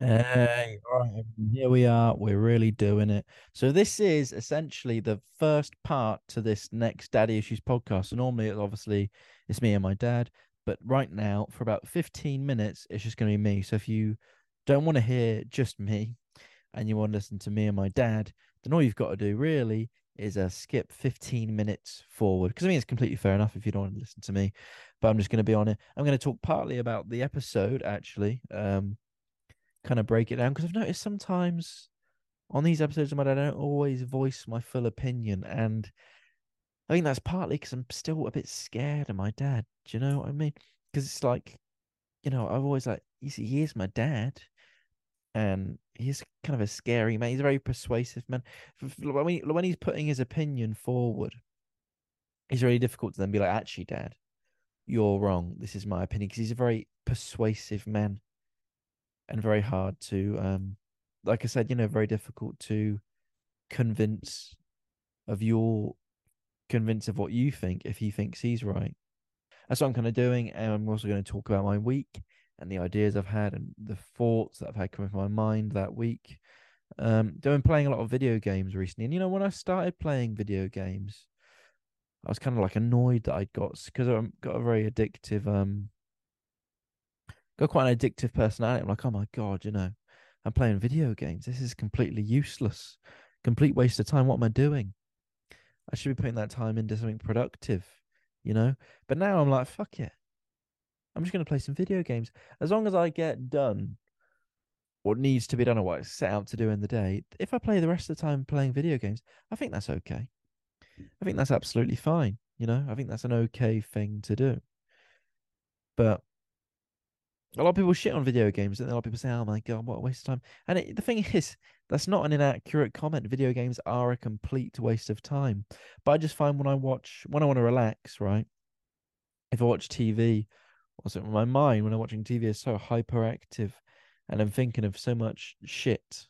Hey, right, here we are. We're really doing it. So this is essentially the first part to this next Daddy Issues podcast. So normally, it's obviously it's me and my dad, but right now, for about 15 minutes, it's just going to be me. So if you don't want to hear just me and you want to listen to me and my dad, then all you've got to do really is uh, skip 15 minutes forward. Because I mean, it's completely fair enough if you don't want to listen to me, but I'm just going to be on it. I'm going to talk partly about the episode, actually. Um, kind of break it down because I've noticed sometimes on these episodes of my dad, I don't always voice my full opinion, and I think that's partly because I'm still a bit scared of my dad. Do you know what I mean? Because it's like, you know, I've always like, you see, he is my dad, and he's kind of a scary man. He's a very persuasive man. When he's putting his opinion forward, it's really difficult to then be like, actually, dad, you're wrong. This is my opinion because he's a very persuasive man and very hard to um like I said, you know, very difficult to convince of your convince of what you think if he thinks he's right. That's what I'm kind of doing. And I'm also going to talk about my week and the ideas I've had and the thoughts that I've had coming from my mind that week. Um, doing playing a lot of video games recently. And you know, when I started playing video games, I was kind of like annoyed that I got because I've got a very addictive um got quite an addictive personality. I'm like, oh my god, you know, I'm playing video games. This is completely useless, complete waste of time. What am I doing? I should be putting that time into something productive, you know. But now I'm like, fuck it. I'm just going to play some video games. As long as I get done what needs to be done or what I set out to do in the day, if I play the rest of the time playing video games, I think that's okay. I think that's absolutely fine. You know, I think that's an okay thing to do. But a lot of people shit on video games, and a lot of people say, "Oh my god, what a waste of time." And it, the thing is, that's not an inaccurate comment. Video games are a complete waste of time. But I just find when I watch, when I want to relax, right? If I watch TV, also my mind when I'm watching TV is so hyperactive, and I'm thinking of so much shit.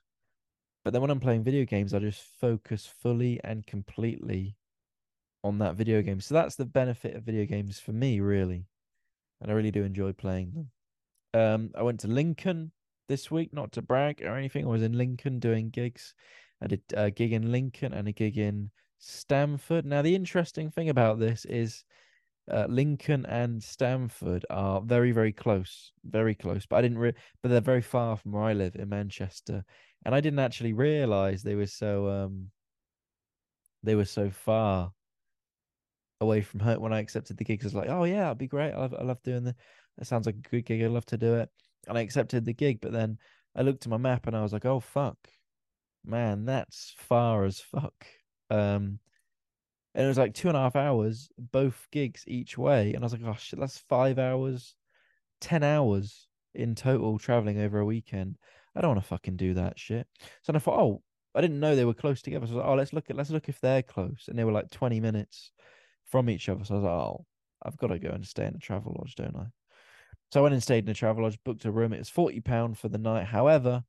But then when I'm playing video games, I just focus fully and completely on that video game. So that's the benefit of video games for me, really. And I really do enjoy playing them. Um, I went to Lincoln this week, not to brag or anything. I was in Lincoln doing gigs. I did a gig in Lincoln and a gig in Stamford. Now, the interesting thing about this is uh, Lincoln and Stamford are very, very close, very close. But I didn't, re- but they're very far from where I live in Manchester, and I didn't actually realize they were so, um, they were so far away from her when I accepted the gigs. I was like, oh yeah, it'd be great. I love, I love doing the that sounds like a good gig. I'd love to do it. And I accepted the gig, but then I looked at my map and I was like, oh fuck, man, that's far as fuck. Um, and it was like two and a half hours, both gigs each way. And I was like, oh shit, that's five hours, ten hours in total traveling over a weekend. I don't want to fucking do that shit. So I thought, oh, I didn't know they were close together. So I was like, oh, let's look at let's look if they're close. And they were like 20 minutes from each other. So I was like, oh, I've got to go and stay in a travel lodge, don't I? So I went and stayed in a travel lodge, booked a room. It was forty pound for the night. However,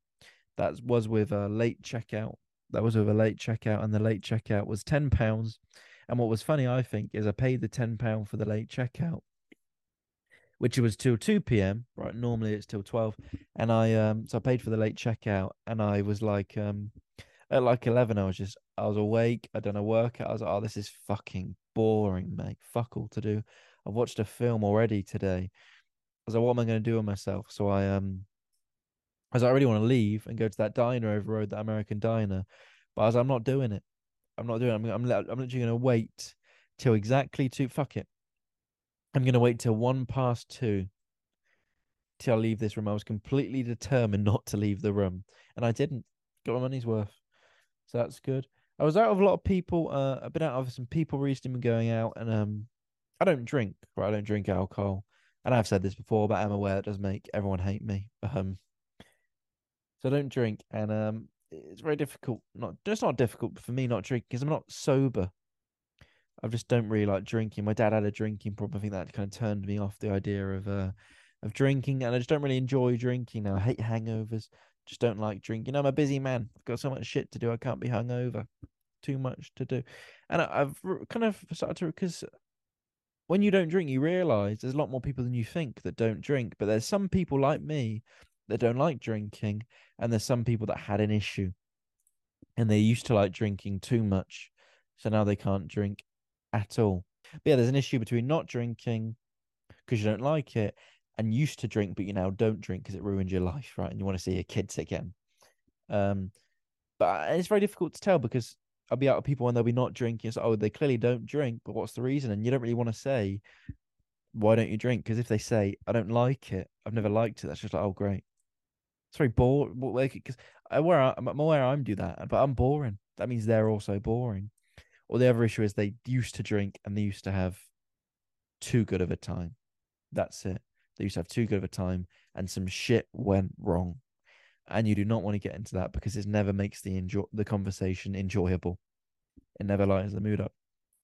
that was with a late checkout. That was with a late checkout, and the late checkout was ten pounds. And what was funny, I think, is I paid the ten pound for the late checkout, which was till two p.m. Right, normally it's till twelve, and I um so I paid for the late checkout, and I was like um at like eleven, I was just I was awake. I done a workout. I was like, oh, this is fucking boring, mate. Fuck all to do. I've watched a film already today was like, what am I going to do with myself? So I um, I was like, I really want to leave and go to that diner over road, that American diner, but I was like, I'm not doing it. I'm not doing it. I'm I'm, I'm literally going to wait till exactly two. Fuck it. I'm going to wait till one past two till I leave this room. I was completely determined not to leave the room, and I didn't. Got my money's worth, so that's good. I was out of a lot of people. Uh, I've been out of some people recently, been going out, and um, I don't drink. Right, I don't drink alcohol and I've said this before, but I'm aware it does make everyone hate me. Um, so I don't drink, and um, it's very difficult. Not just not difficult for me not drinking because I'm not sober. I just don't really like drinking. My dad had a drinking problem. I think that kind of turned me off the idea of uh of drinking, and I just don't really enjoy drinking now. I hate hangovers. Just don't like drinking. I'm a busy man. I've got so much shit to do. I can't be hungover. Too much to do, and I've kind of started to because when you don't drink, you realize there's a lot more people than you think that don't drink. But there's some people like me that don't like drinking, and there's some people that had an issue and they used to like drinking too much. So now they can't drink at all. But yeah, there's an issue between not drinking because you don't like it and used to drink, but you now don't drink because it ruined your life, right? And you want to see your kids again. Um, but it's very difficult to tell because I'll be out with people when they'll be not drinking. So, oh, they clearly don't drink, but what's the reason? And you don't really want to say, why don't you drink? Because if they say, I don't like it, I've never liked it, that's just like, oh, great. It's very boring. Because where I, I'm aware I'm do that, but I'm boring. That means they're also boring. Or the other issue is they used to drink and they used to have too good of a time. That's it. They used to have too good of a time and some shit went wrong. And you do not want to get into that because it never makes the enjoy the conversation enjoyable. It never lightens the mood up.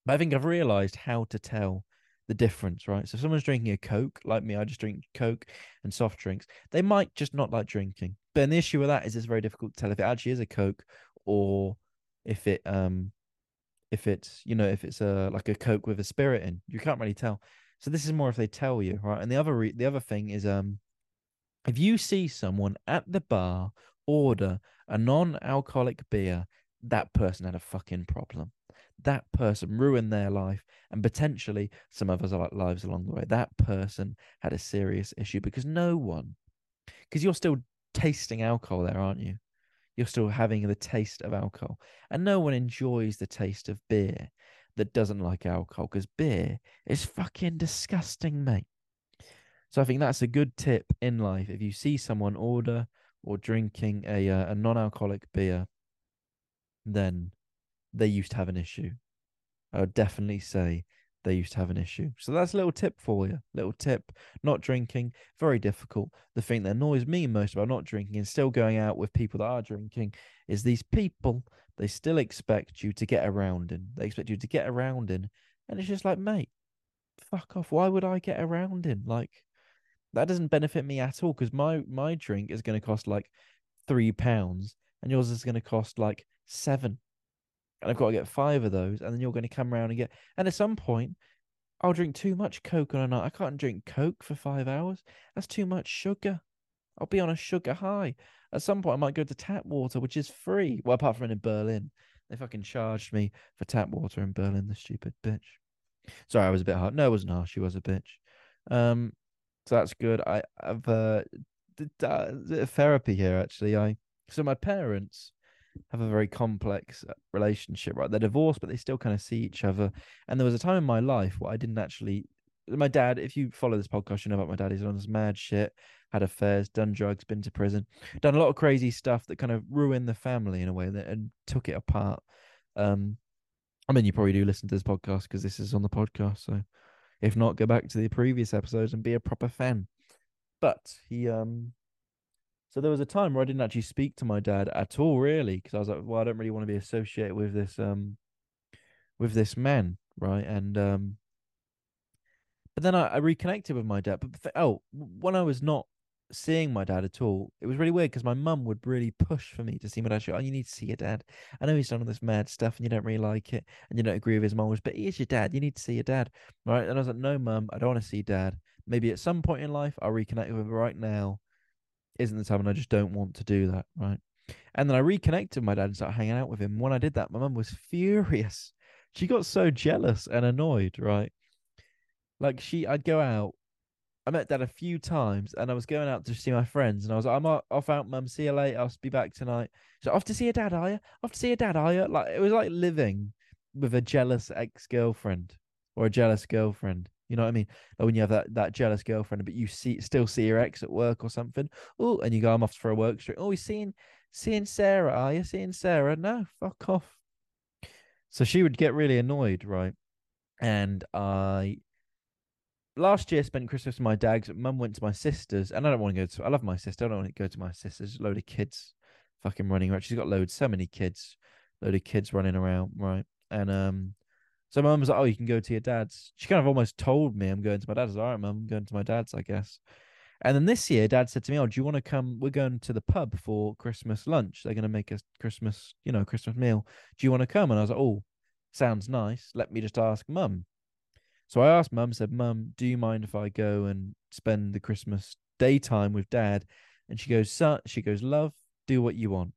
But I think I've realized how to tell the difference, right? So if someone's drinking a Coke, like me, I just drink Coke and soft drinks, they might just not like drinking. But the issue with that is it's very difficult to tell if it actually is a Coke or if it um if it's you know if it's a like a Coke with a spirit in. You can't really tell. So this is more if they tell you, right? And the other re- the other thing is um if you see someone at the bar order a non-alcoholic beer, that person had a fucking problem that person ruined their life and potentially some others lives along the way. That person had a serious issue because no one, because you're still tasting alcohol there, aren't you? You're still having the taste of alcohol, and no one enjoys the taste of beer that doesn't like alcohol because beer is fucking disgusting, mate. So I think that's a good tip in life. If you see someone order or drinking a uh, a non-alcoholic beer, then they used to have an issue. I would definitely say they used to have an issue. So that's a little tip for you. Little tip. Not drinking, very difficult. The thing that annoys me most about not drinking and still going out with people that are drinking is these people, they still expect you to get around in. They expect you to get around in. And it's just like, mate, fuck off. Why would I get around in? Like, that doesn't benefit me at all because my my drink is going to cost like three pounds and yours is going to cost like seven and I've got to get five of those, and then you're going to come around and get. And at some point, I'll drink too much Coke on a night. I can't drink Coke for five hours. That's too much sugar. I'll be on a sugar high. At some point, I might go to tap water, which is free. Well, apart from in Berlin, they fucking charged me for tap water in Berlin. The stupid bitch. Sorry, I was a bit hard. No, it wasn't harsh. She was a bitch. Um, so that's good. I, I've uh, uh therapy here actually. I so my parents have a very complex uh, relationship, right? They're divorced, but they still kind of see each other. And there was a time in my life where I didn't actually. My dad, if you follow this podcast, you know about my dad. He's on this mad shit, had affairs, done drugs, been to prison, done a lot of crazy stuff that kind of ruined the family in a way that and took it apart. Um, I mean, you probably do listen to this podcast because this is on the podcast. So, if not, go back to the previous episodes and be a proper fan. But he um so there was a time where I didn't actually speak to my dad at all, really, because I was like, well, I don't really want to be associated with this um with this man, right? And um but then I, I reconnected with my dad. But oh, when I was not seeing my dad at all, it was really weird because my mum would really push for me to see my dad. She, oh, you need to see your dad. I know he's done all this mad stuff and you don't really like it and you don't agree with his morals, but he is your dad. You need to see your dad, right? And I was like, no, mum, I don't want to see dad. Maybe at some point in life I'll reconnect with him. Right now, isn't the time, and I just don't want to do that, right? And then I reconnected with my dad and started hanging out with him. When I did that, my mum was furious. She got so jealous and annoyed, right? Like she, I'd go out. I met dad a few times, and I was going out to see my friends, and I was like, "I'm off out, mum. See you later. I'll be back tonight." So off to see your dad, are you? Off to see your dad, are you? Like it was like living with a jealous ex girlfriend or a jealous girlfriend. You know what I mean? Like when you have that that jealous girlfriend, but you see still see your ex at work or something. Oh, and you go, I'm off for a work street. Oh, you seeing seeing Sarah? Are you seeing Sarah? No, fuck off. So she would get really annoyed, right? And I last year spent Christmas with my dad's. Mum went to my sister's, and I don't want to go to. I love my sister. I don't want to go to my sister's. Load of kids, fucking running around. She's got loads, so many kids, load of kids running around, right? And um, so mum was like, "Oh, you can go to your dad's." She kind of almost told me I'm going to my dad's. All right, mum, I'm going to my dad's, I guess. And then this year, Dad said to me, "Oh, do you want to come? We're going to the pub for Christmas lunch. They're going to make a Christmas, you know, Christmas meal. Do you want to come?" And I was like, "Oh, sounds nice. Let me just ask Mum." So I asked Mum. Said, "Mum, do you mind if I go and spend the Christmas daytime with Dad And she goes, son, she goes, love, do what you want.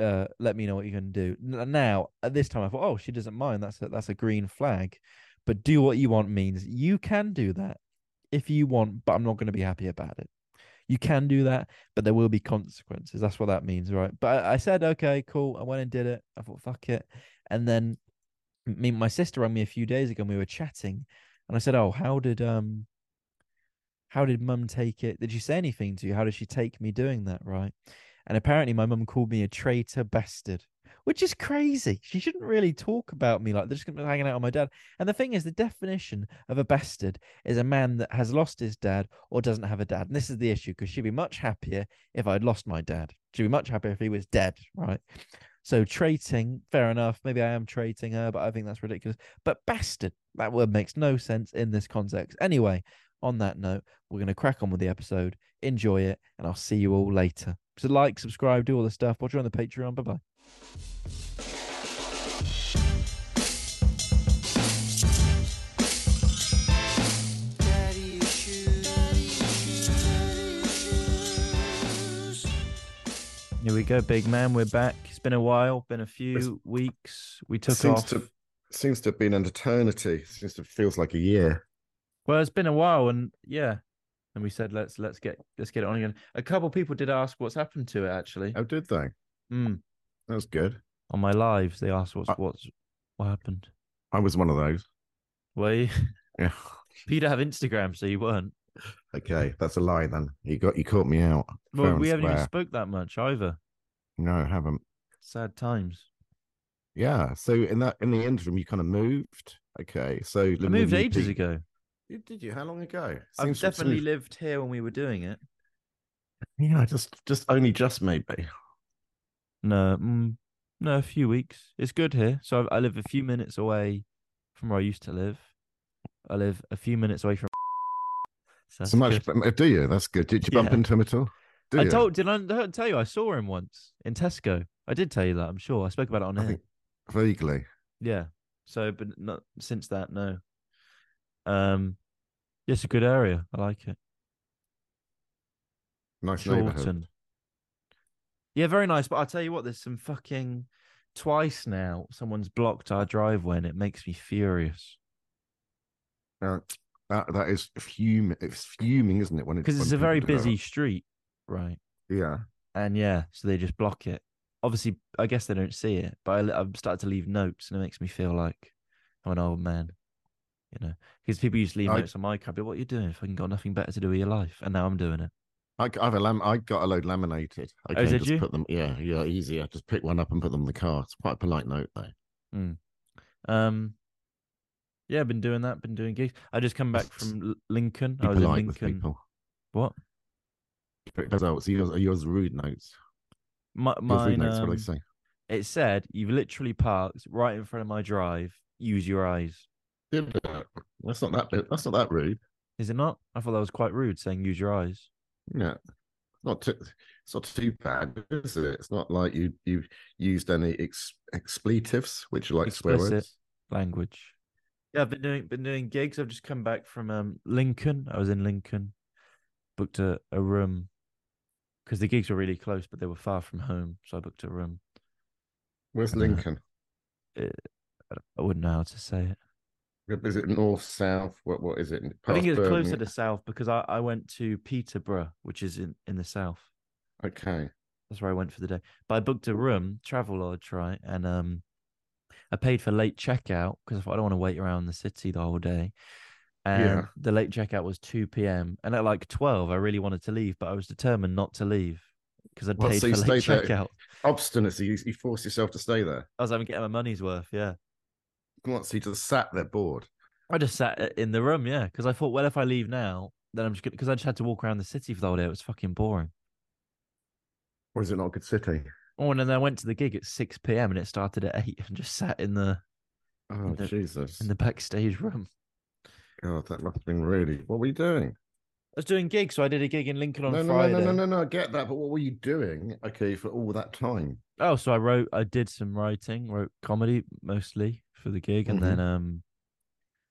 Uh, let me know what you're gonna do. Now, at this time, I thought, oh, she doesn't mind. That's a, that's a green flag. But do what you want means you can do that if you want, but I'm not going to be happy about it. You can do that, but there will be consequences. That's what that means, right? But I, I said, okay, cool. I went and did it. I thought, fuck it. And then me, my sister rang me a few days ago and we were chatting. And I said, oh, how did um how did mum take it? Did she say anything to you? How did she take me doing that? Right. And apparently my mum called me a traitor bastard, which is crazy. She shouldn't really talk about me like they're just gonna be hanging out with my dad. And the thing is, the definition of a bastard is a man that has lost his dad or doesn't have a dad. And this is the issue because she'd be much happier if I'd lost my dad. She'd be much happier if he was dead, right? So traiting, fair enough. Maybe I am traiting her, but I think that's ridiculous. But bastard, that word makes no sense in this context. Anyway, on that note, we're going to crack on with the episode. Enjoy it, and I'll see you all later. So like, subscribe, do all the stuff. Watch you on the Patreon. Bye bye. Daddy issues. Daddy issues. Here we go, big man. We're back. It's been a while. Been a few weeks. We took seems off. to seems to have been an eternity. Seems to feels like a year. Well, it's been a while, and yeah, and we said let's let's get let's get it on again. A couple people did ask what's happened to it actually. Oh, did they? Mm. That was good. On my lives, they asked what's Uh, what's what happened. I was one of those. Were you, Yeah. you don't have Instagram, so you weren't. Okay, that's a lie then. You got you caught me out. Well, we haven't even spoke that much either. No, I haven't. Sad times. Yeah. So in that in the interim, you kind of moved. Okay. So I moved ages ago. Did- Did you? How long ago? I've definitely seems- lived here when we were doing it. Yeah, just just only just maybe. No, mm, no, a few weeks. It's good here. So I, I live a few minutes away from where I used to live. I live a few minutes away from. So So much. good. Do you? That's good. Did you bump Yeah. into him at all? Do I you? told. Did I tell you? I saw him once in Tesco. I did tell you that. I'm sure. I spoke about it on I here. vaguely. Yeah. So, but not since that. No. Um, it's a good area. I like it. Nice neighborhood. Yeah, very nice. But I'll tell you what, there's some fucking twice now. Someone's blocked our driveway, and it makes me furious Uh, that that is fuming. It's fuming, isn't it? When it's because it's when a very busy street, right? Yeah. And yeah, so they just block it. Obviously, I guess they don't see it, but I, I've started to leave notes, and it makes me feel like I'm an old man. You know, because people used to leave I- notes on my car. But what are you doing? If I can got nothing better to do with your life, and now I'm doing it. I, I have a lam- I got a load laminated. I Oh, can did just you? put them. Yeah, yeah, easy. I just pick one up and put them in the car. It's quite a polite note though. Um, yeah, I've been doing that. Been doing gigs. I just come back from Lincoln. Be I was in Lincoln. people. What? Results. Yours, yours rude notes. My, mine. What do um, they say? it said you've literally parked right in front of my drive. Use your eyes. Did it? That's not that. That's not that rude. Is it not? I thought that was quite rude saying use your eyes. Yeah. Not too, it's not too bad, is it? It's not like you you used any ex, expletives, which are like swear words. language. Yeah, I've been doing been doing gigs. I've just come back from um Lincoln. I was in Lincoln, booked a, a room because the gigs were really close, but they were far from home, so I booked a room. Where's Uh, Lincoln? I I wouldn't know how to say it. Is it north, south? What what is it? I think Past it's closer to south because I, I went to Peterborough, which is in, in the south. Okay. That's where I went for the day. But I booked a room, travel lodge, right? And um, I paid for late checkout because I thought I don't want to wait around the city the whole day. And Yeah. Um, the late checkout was two p.m. And at like twelve, I really wanted to leave, but I was determined not to leave because I'd Well, paid so for late there. checkout. Obstinacy. You, you forced yourself to stay there. I was having getting my money's worth. Yeah, What? So you just sat there bored. I just sat uh, in the room. Yeah, because I thought, well, if I leave now, then I'm just because I just had to walk around the city for the whole day. It was fucking boring. Or is it not a good city? Oh, and then I went to the gig at six p.m. and it started at eight, and just sat in the Oh the- Jesus! in the backstage room. God, that must have been really. What were you doing? I was doing gigs, so I did a gig in Lincoln on No, no, Friday. no, no, no, no, no. I get that, but what were you doing? Okay, for all that time. Oh, so I wrote, I did some writing, wrote comedy mostly for the gig, and then Mm-hmm. um,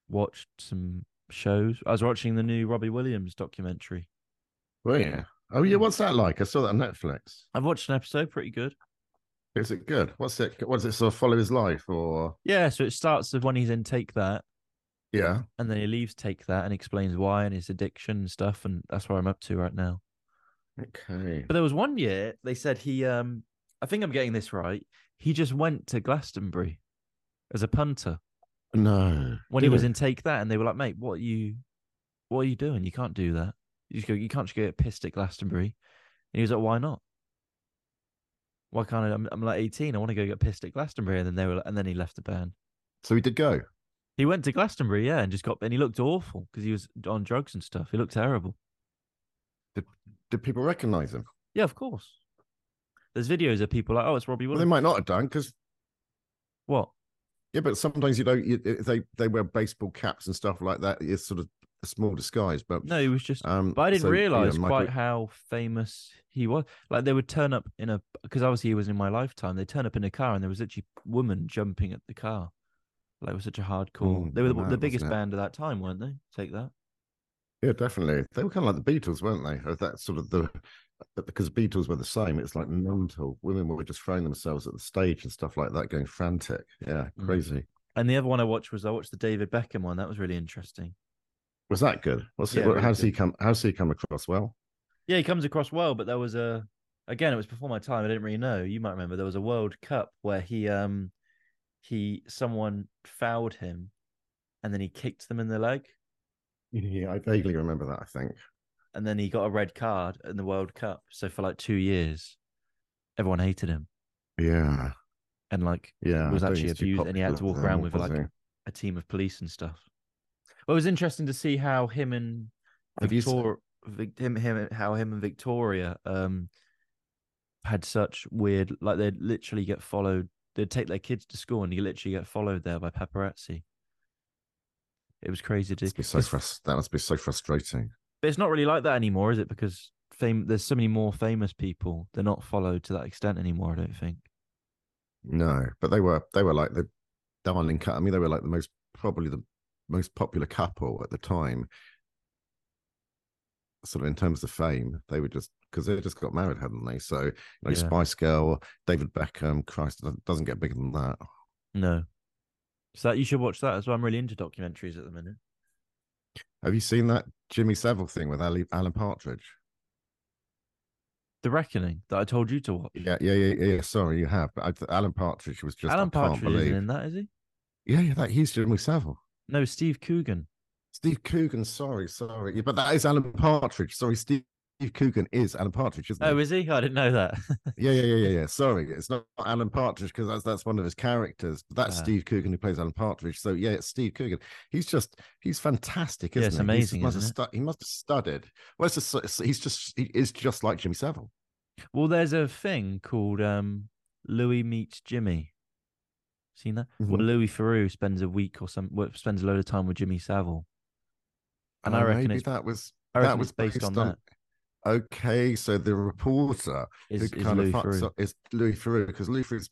watched some shows. I was watching the new Robbie Williams documentary. Were you? Oh yeah, what's that like? I saw that on Netflix. I've watched an episode, pretty good. Is it good? What's it? What does it sort of follow his life or? Yeah, so it starts with when he's in Take That, Yeah. and then he leaves Take That and explains why and his addiction and stuff, and that's where I'm up to right now. Okay. But there was one year they said he, um, I think I'm getting this right. He just went to Glastonbury as a punter No. when he was it? in Take That, and they were like, "Mate, what are you, what are you doing? You can't do that. You just go, you can't just get pissed at Glastonbury." And he was like, "Why not? Why can't I? I'm, I'm like 18. I want to go get pissed at Glastonbury." And then they were, like, and then he left the band. So he did go. He went to Glastonbury, yeah, and just got, and he looked awful because he was on drugs and stuff. He looked terrible. Did did people recognize him? Yeah, of course. There's videos of people like, "Oh, it's Robbie Well, they might not have done because what? yeah, but sometimes you don't. You, they they wear baseball caps and stuff like that. It's sort of a small disguise, but No, he was just. um. But I didn't so, realize Michael- quite how famous he was. Like they would turn up in a because obviously he was in my lifetime. They turn up in a car and there was literally woman jumping at the car. Like it was such a hardcore. Mm, they were the, the biggest band of that time, weren't they? Take that. Yeah, definitely. They were kind of like the Beatles, weren't they? Or that sort of the because the Beatles were the same. It's like mental. Women were just throwing themselves at the stage and stuff like that, going frantic. Yeah, Mm. crazy. And the other one I watched was I watched the David Beckham one. That was really interesting. Was that good? What's Yeah, it? Really how's he good. come? How's he come across? Well, Yeah, he comes across well, but there was a again, it was before my time. I didn't really know. You might remember there was a World Cup where he um he someone fouled him and then he kicked them in the leg yeah, I vaguely remember that. I think. and then he got a red card in the World Cup. So for like two years, everyone hated him Yeah, and like yeah. was actually think he's too abused and he had to walk around with like he? a team of police and stuff. Well, it was interesting to see how him and you Victoria, Vic, him, him, how him and Victoria um had such weird, like they'd literally get followed. They'd take their kids to school and you literally get followed there by paparazzi. It was crazy to be so It's- frus- that must be so frustrating. But it's not really like that anymore, is it? Because fame, there's so many more famous people. They're not followed to that extent anymore. I don't think. No, but they were they were like the darling cut. I mean, they were like the most probably the most popular couple at the time. Sort of in terms of fame, they were just because they just got married, hadn't they? So you know, Yeah. Spice Girl, David Beckham, Christ, doesn't get bigger than that. No. So that you should watch that as well. I'm really into documentaries at the minute. Have you seen that Jimmy Savile thing with Ali, Alan Partridge? The Reckoning that I told you to watch. Yeah, yeah, yeah, yeah. Sorry, you have. But I, Alan Partridge was just Alan Partridge believe. isn't in that, is he? Yeah, yeah, that he's Jimmy Savile. No, Steve Coogan. Steve Coogan, sorry, sorry. Yeah, but that is Alan Partridge. Sorry, Steve Coogan is Alan Partridge, isn't he? Oh, is he? I didn't know that. Yeah, yeah, yeah, yeah, yeah. Sorry, it's not Alan Partridge because that's that's one of his characters. That's Ah. Steve Coogan who plays Alan Partridge. So yeah, it's Steve Coogan. He's just he's fantastic, isn't it's he? He's- amazing, must have isn't stu- he must have studied. Well, it's just, he's just he is just like Jimmy Savile. well, there's a thing called um, Louis meets Jimmy. Seen that? Where Mhm. Louis Theroux spends a week or some spends a load of time with Jimmy Savile. And I Oh, reckon maybe that was that was it's based on that. Okay, so the reporter Is, who is kind Louis of fucks Theroux. up is Louis Theroux because Louis Theroux is,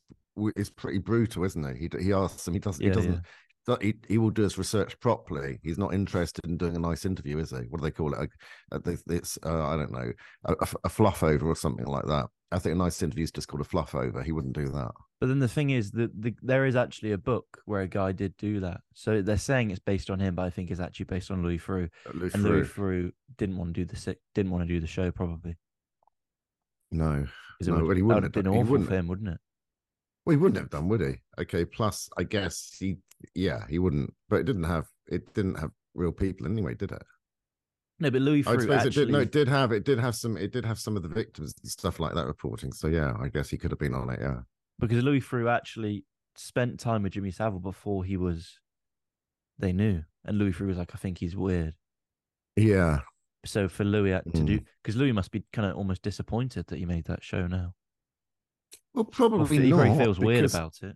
is pretty brutal, isn't he? He he asks him. He doesn't. Yeah, he doesn't. yeah. He, he will do his research properly. He's not interested in doing a nice interview, is he? What do they call it? It's uh, I don't know, a, a, fluff over or something like that. I think a nice interview is just called a fluff over. He wouldn't do that. But then the thing is that the, there is actually a book where a guy did do that. So they're saying it's based on him, but I think it's actually based on Louis Theroux. Louis And Louis Theroux, Theroux didn't want to do the sick, didn't want to do the show probably. no, No, would, well, he wouldn't would have been done- awful wouldn't for him, wouldn't it? well, he wouldn't have done, would he? Okay, plus I guess he, yeah, he wouldn't. But it didn't have it didn't have real people anyway, did it? No, but Louis I suppose actually. it did. No, it did have it did have some it did have some of the victims and stuff like that reporting. So yeah, I guess he could have been on it. Yeah. because Louis Theroux actually spent time with Jimmy Savile before he was. They knew, and Louis Theroux was like, "I think he's weird." Yeah. So for Louis had to Mm. do, because Louis must be kind of almost disappointed that he made that show now. Well, probably fe- he not. probably feels weird about it.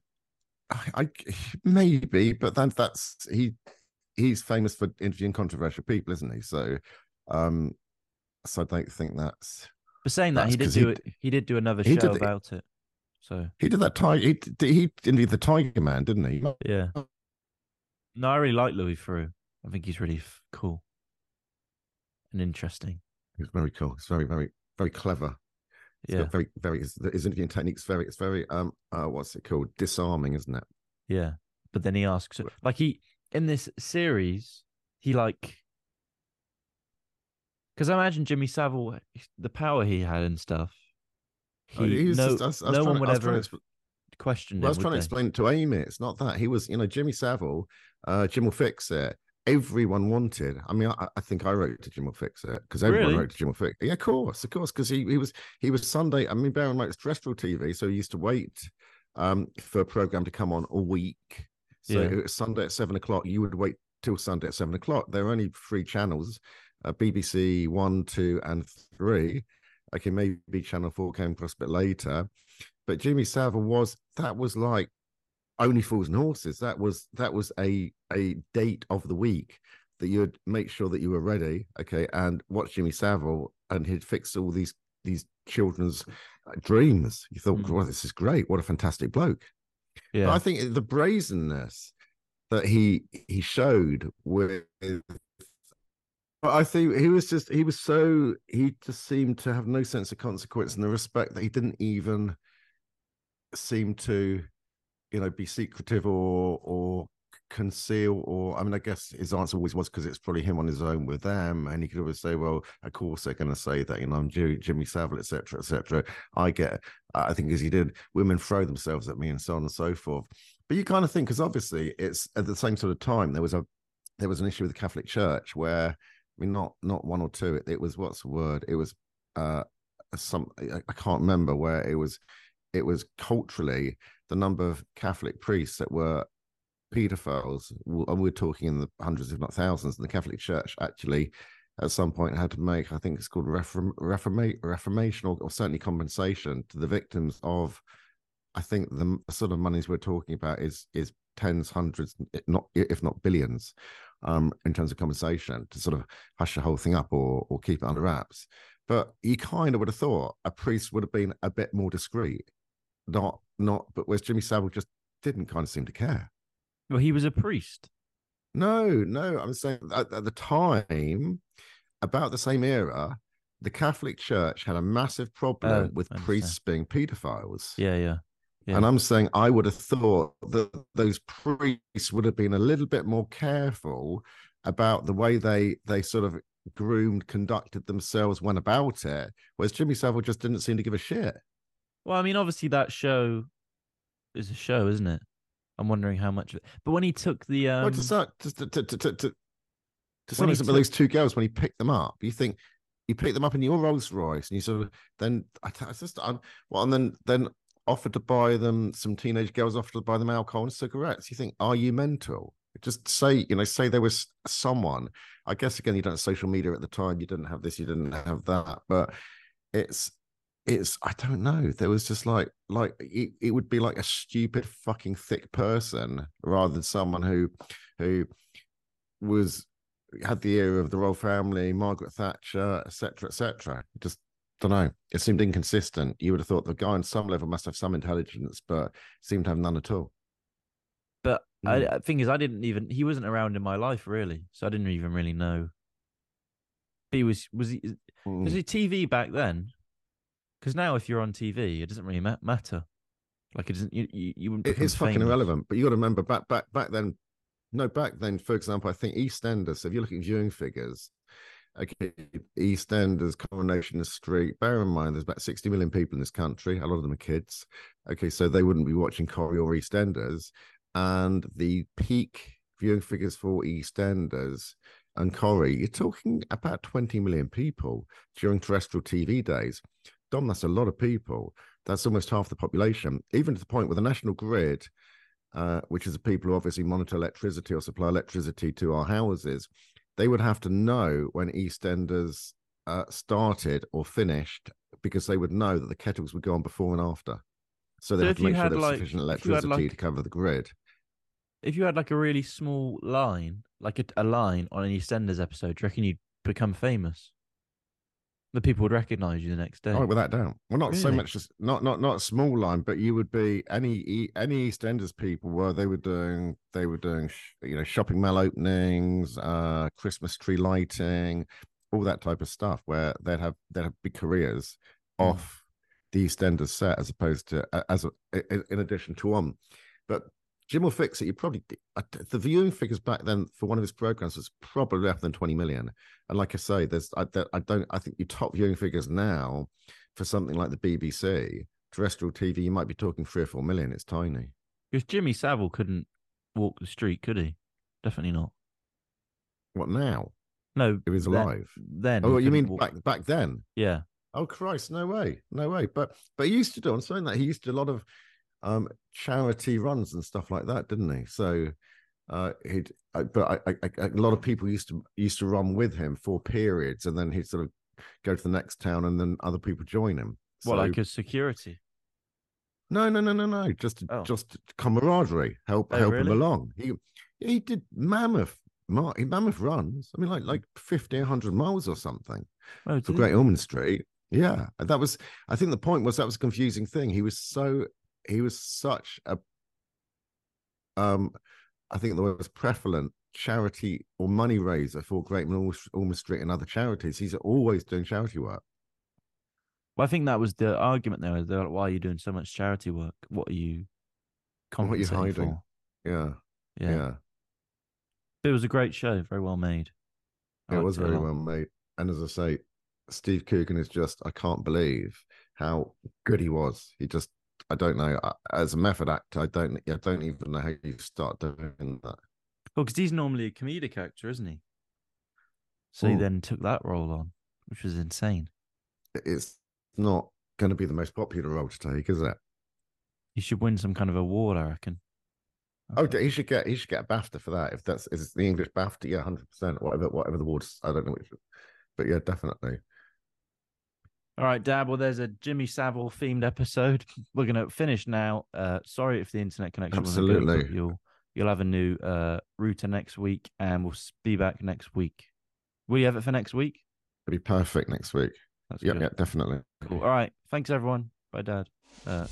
I, I maybe, but then that's he. He's famous for interviewing controversial people, isn't he? So, um, so I don't think that's But saying that, he did 'cause do he it. He did do another show did- about it. So he did that tiger. He did, he interviewed the Tiger Man, didn't he? yeah. No, I really like Louis Theroux. I think he's really f- cool and interesting. It's very cool. It's very very very clever. It's Yeah, very, very. His, his interviewing technique's very. It's very. Um. Uh, what's it called? Disarming, isn't it? yeah. But then he asks, like he in this series, he like because I imagine Jimmy Savile, the power he had and stuff. Oh, He, he was no, just- I was- I no trying one to- would I was trying ever to questioned Well, I was trying would to they? explain it to Amy. It's not that he was, you know, Jimmy Savile, uh, Jim will fix it. Everyone wanted. I mean, I, I think I wrote to Jim will fix it because everyone Really? wrote to Jim will fix. It. Yeah, of course, of course, because he he was he was Sunday. I mean, bear in mind it's terrestrial TV, so he used to wait um for a program to come on a week. So Yeah. it was Sunday at seven o'clock. You would wait till Sunday at seven o'clock. There were only three channels: uh, BBC One, Two, and Three. Okay, maybe Channel Four came across a bit later, but Jimmy Savile was that was like only fools and horses. That was that was a a date of the week that you'd make sure that you were ready, okay, and watch Jimmy Savile, and he'd fix all these these children's uh, dreams. You thought, Mm. well, this is great. What a fantastic bloke. But Yeah, I think the brazenness that he he showed with I think he was just he was so he just seemed to have no sense of consequence and the respect that he didn't even seem to you know be secretive or or conceal or I mean I guess his answer always was because it's probably him on his own with them and he could always say well of course they're going to say that you know I'm Jimmy, Savile etc etc I get I think as he did women throw themselves at me and so on and so forth. But you kind of think because obviously it's at the same sort of time there was a there was an issue with the Catholic Church where I mean not not one or two it, it was what's the word? It was uh some I can't remember where it was it was culturally the number of Catholic priests that were pedophiles, and we're talking in the hundreds, if not thousands, and the Catholic Church actually at some point had to make, I think it's called reform, reforma, reformation or, or certainly compensation to the victims of, I think the sort of monies we're talking about is is tens, hundreds, if not if not billions, um, in terms of compensation to sort of hush the whole thing up or or keep it under wraps. But you kind of would have thought a priest would have been a bit more discreet, not not. But whereas Jimmy Savile just didn't kind of seem to care. well, he was a priest. No, no, I'm saying at, at the time, about the same era, the Catholic Church had a massive problem Oh, with priests being pedophiles. Yeah, yeah, yeah. And I'm saying I would have thought that those priests would have been a little bit more careful about the way they they sort of groomed, conducted themselves, went about it. Whereas Jimmy Savile just didn't seem to give a shit. Well, I mean, obviously that show is a show, isn't it? I'm wondering how much of it. But when he took the um, well, to start, just to, to, to, to, to, some extent, with those two girls, when he picked them up, you think you pick them up in your Rolls Royce, and you sort of then I, I just I, well, and then then offered to buy them some teenage girls offered to buy them alcohol and cigarettes. You think, are you mental? Just say, you know, say there was someone. I guess again, you don't have social media at the time. You didn't have this. You didn't have that. But it's it's I don't know. There was just like like it, it would be like a stupid fucking thick person rather than someone who who was had the ear of the royal family, Margaret Thatcher, etc., etc. Just don't know. It seemed inconsistent. You would have thought the guy on some level must have some intelligence, but seemed to have none at all. But I, Mm. I thing is, I didn't even he wasn't around in my life really, so I didn't even really know. He was was he Mm. was he TV back then? Because now, if you're on TV, it doesn't really ma- matter. Like it doesn't. You you, you wouldn't. It's fucking irrelevant. But you got to remember back back back then. No, back then, for example, I think EastEnders. So if you're looking at viewing figures, okay, EastEnders, Coronation Street. Bear in mind, there's about 60 million people in this country. A lot of them are kids. Okay, so they wouldn't be watching Corrie or EastEnders. And the peak viewing figures for EastEnders and Corrie, you're talking about 20 million people during terrestrial TV days. Dom, that's a lot of people. That's almost half the population, even to the point where the national grid, uh, which is the people who obviously monitor electricity or supply electricity to our houses, they would have to know when EastEnders uh, started or finished because they would know that the kettles would go on before and after. So they So have to make sure there's like- sufficient if you had, electricity like- to cover the grid. If you had like a really small line, like a, a line on an EastEnders episode, do you reckon you'd become famous? The people would recognize you the next day. Oh, without doubt. Well, not so much as not not not a small line, but you would be any any EastEnders people were they were doing they were doing you know shopping mall openings, uh, Christmas tree lighting, all that type of stuff where they'd have they'd have big careers Mm. off the EastEnders set as opposed to as a, in- in addition to on. But Jim will fix it. You probably the viewing figures back then for one of his programs was probably less than twenty million. And like I say, there's I, I don't I think your top viewing figures now for something like the BBC terrestrial TV, you might be talking three or four million. It's tiny. Because Jimmy Savile couldn't walk the street, could he? Definitely not. What now? No, he was alive. Then, Oh, you mean walk- back back then? Yeah, Oh Christ, no way, no way. But but he used to do on saying that he used to do a lot of um charity runs and stuff like that, didn't he? So uh he'd I, but I, I, I, a lot of people used to used to run with him for periods and then he'd sort of go to the next town and then other people join him. well, So- like a security. no, no, no, no, no. Just Oh. just camaraderie, help Oh, help him along. He he did mammoth mammoth runs. I mean, like like 50, 100 miles or something Oh, for? Great Ormond Street. Yeah, that was. I think the point was that was a confusing thing. He was so. He was such a. Um, I think the word was prevalent charity or money raiser for Great Ormond Street and other charities. He's always doing charity work. Well, I think that was the argument there. They're like, why are you doing so much charity work? What are you What are you hiding? for? Yeah, Yeah. yeah. It was a great show, very well made. I It was very well made. And as I say, Steve Coogan is just, I can't believe how good he was. He just, I don't know. As a method actor, I don't, I don't even know how you start doing that. Well, because he's normally a comedic actor, isn't he? So he Mm. then took that role on, which was insane. It's not going to be the most popular role to take, is it? He should win some kind of award, I reckon. Oh, he should get, he should get a BAFTA for that. If that's, is the English BAFTA? Yeah, hundred percent. Whatever, whatever the awards. I don't know which, but yeah, definitely. All right, Dad. Well, there's a Jimmy Savile themed episode. We're gonna finish now. Uh, sorry if the internet connection wasn't good, Absolutely. you'll you'll have a new uh router next week, and we'll be back next week. Will you have it for next week? It'll be perfect next week. That's Yeah, good. yeah, definitely. Cool. All right. Thanks, everyone. Bye, Dad. Uh,